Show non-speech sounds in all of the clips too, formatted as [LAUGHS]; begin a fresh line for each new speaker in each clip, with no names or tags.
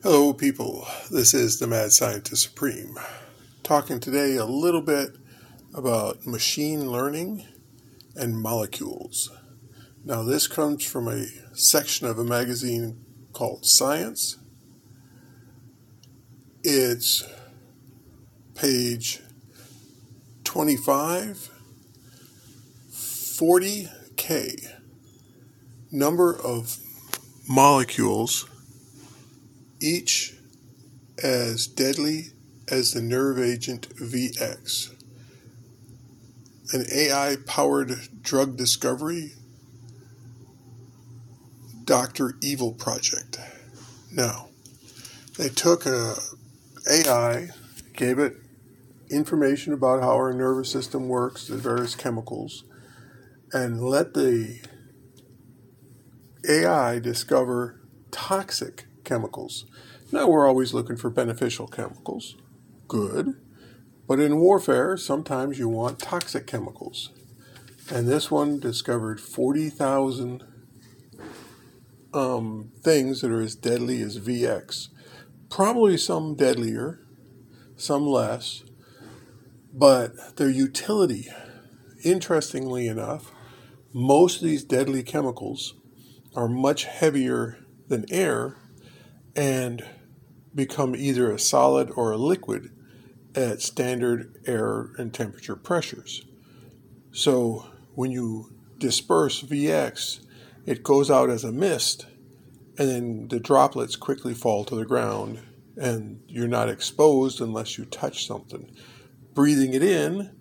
Hello, people. This is the Mad Scientist Supreme. Talking today a little bit about machine learning and molecules. Now, this comes from a section of a magazine called Science. It's page 25, 40K. Number of molecules each as deadly as the nerve agent VX. An AI powered drug discovery Dr. Evil project. Now, they took a AI, gave it information about how our nervous system works, the various chemicals, and let the AI discover toxic chemicals. Now we're always looking for beneficial chemicals. Good. But in warfare, sometimes you want toxic chemicals. And this one discovered 40,000 um, things that are as deadly as VX. Probably some deadlier, some less, but their utility, interestingly enough, most of these deadly chemicals are much heavier than air and become either a solid or a liquid at standard air and temperature pressures. So when you disperse VX, it goes out as a mist, and then the droplets quickly fall to the ground, and you're not exposed unless you touch something. Breathing it in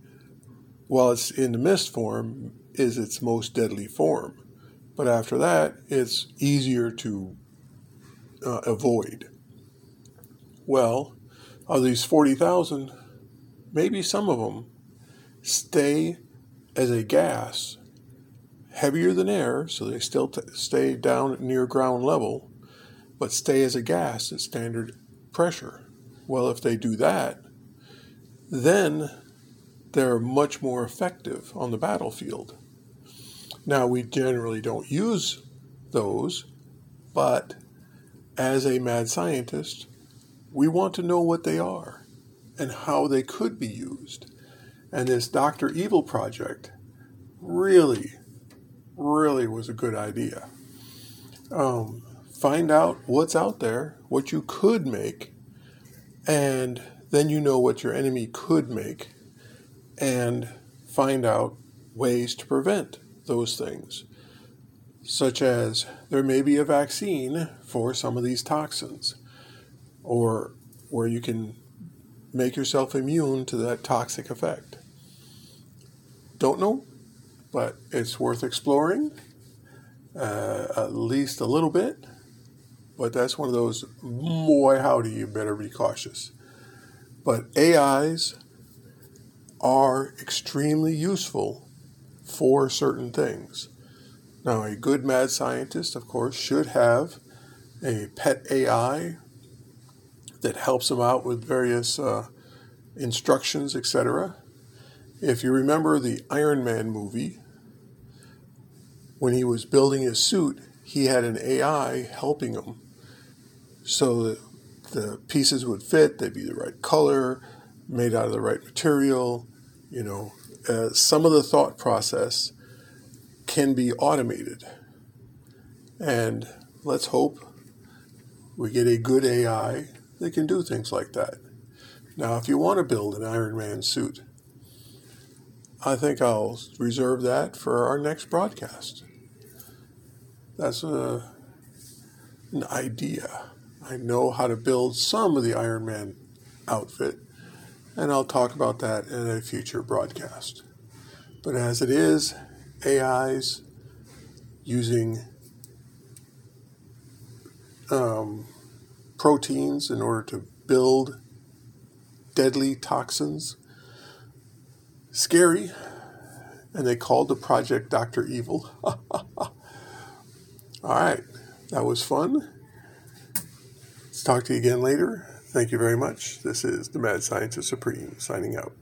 while it's in the mist form is its most deadly form. But after that, it's easier to uh, avoid? Well, of these 40,000, maybe some of them stay as a gas heavier than air, so they still t- stay down near ground level, but stay as a gas at standard pressure. Well, if they do that, then they're much more effective on the battlefield. Now, we generally don't use those, but as a mad scientist, we want to know what they are and how they could be used. And this Dr. Evil project really, really was a good idea. Um, find out what's out there, what you could make, and then you know what your enemy could make, and find out ways to prevent those things such as there may be a vaccine for some of these toxins, or where you can make yourself immune to that toxic effect. Don't know, but it's worth exploring uh, at least a little bit. But that's one of those, boy, howdy, you better be cautious. But AIs are extremely useful for certain things. Now, a good mad scientist, of course, should have a pet AI that helps him out with various uh, instructions, etc. If you remember the Iron Man movie, when he was building his suit, he had an AI helping him so that the pieces would fit, they'd be the right color, made out of the right material. You know, uh, some of the thought process can be automated. And let's hope we get a good AI that can do things like that. Now, if you want to build an Iron Man suit, I think I'll reserve that for our next broadcast. That's a, an idea. I know how to build some of the Iron Man outfit, and I'll talk about that in a future broadcast. But as it is, AIs using um, proteins in order to build deadly toxins. Scary. And they called the project Dr. Evil. [LAUGHS] All right. That was fun. Let's talk to you again later. Thank you very much. This is the Mad Scientist Supreme signing out.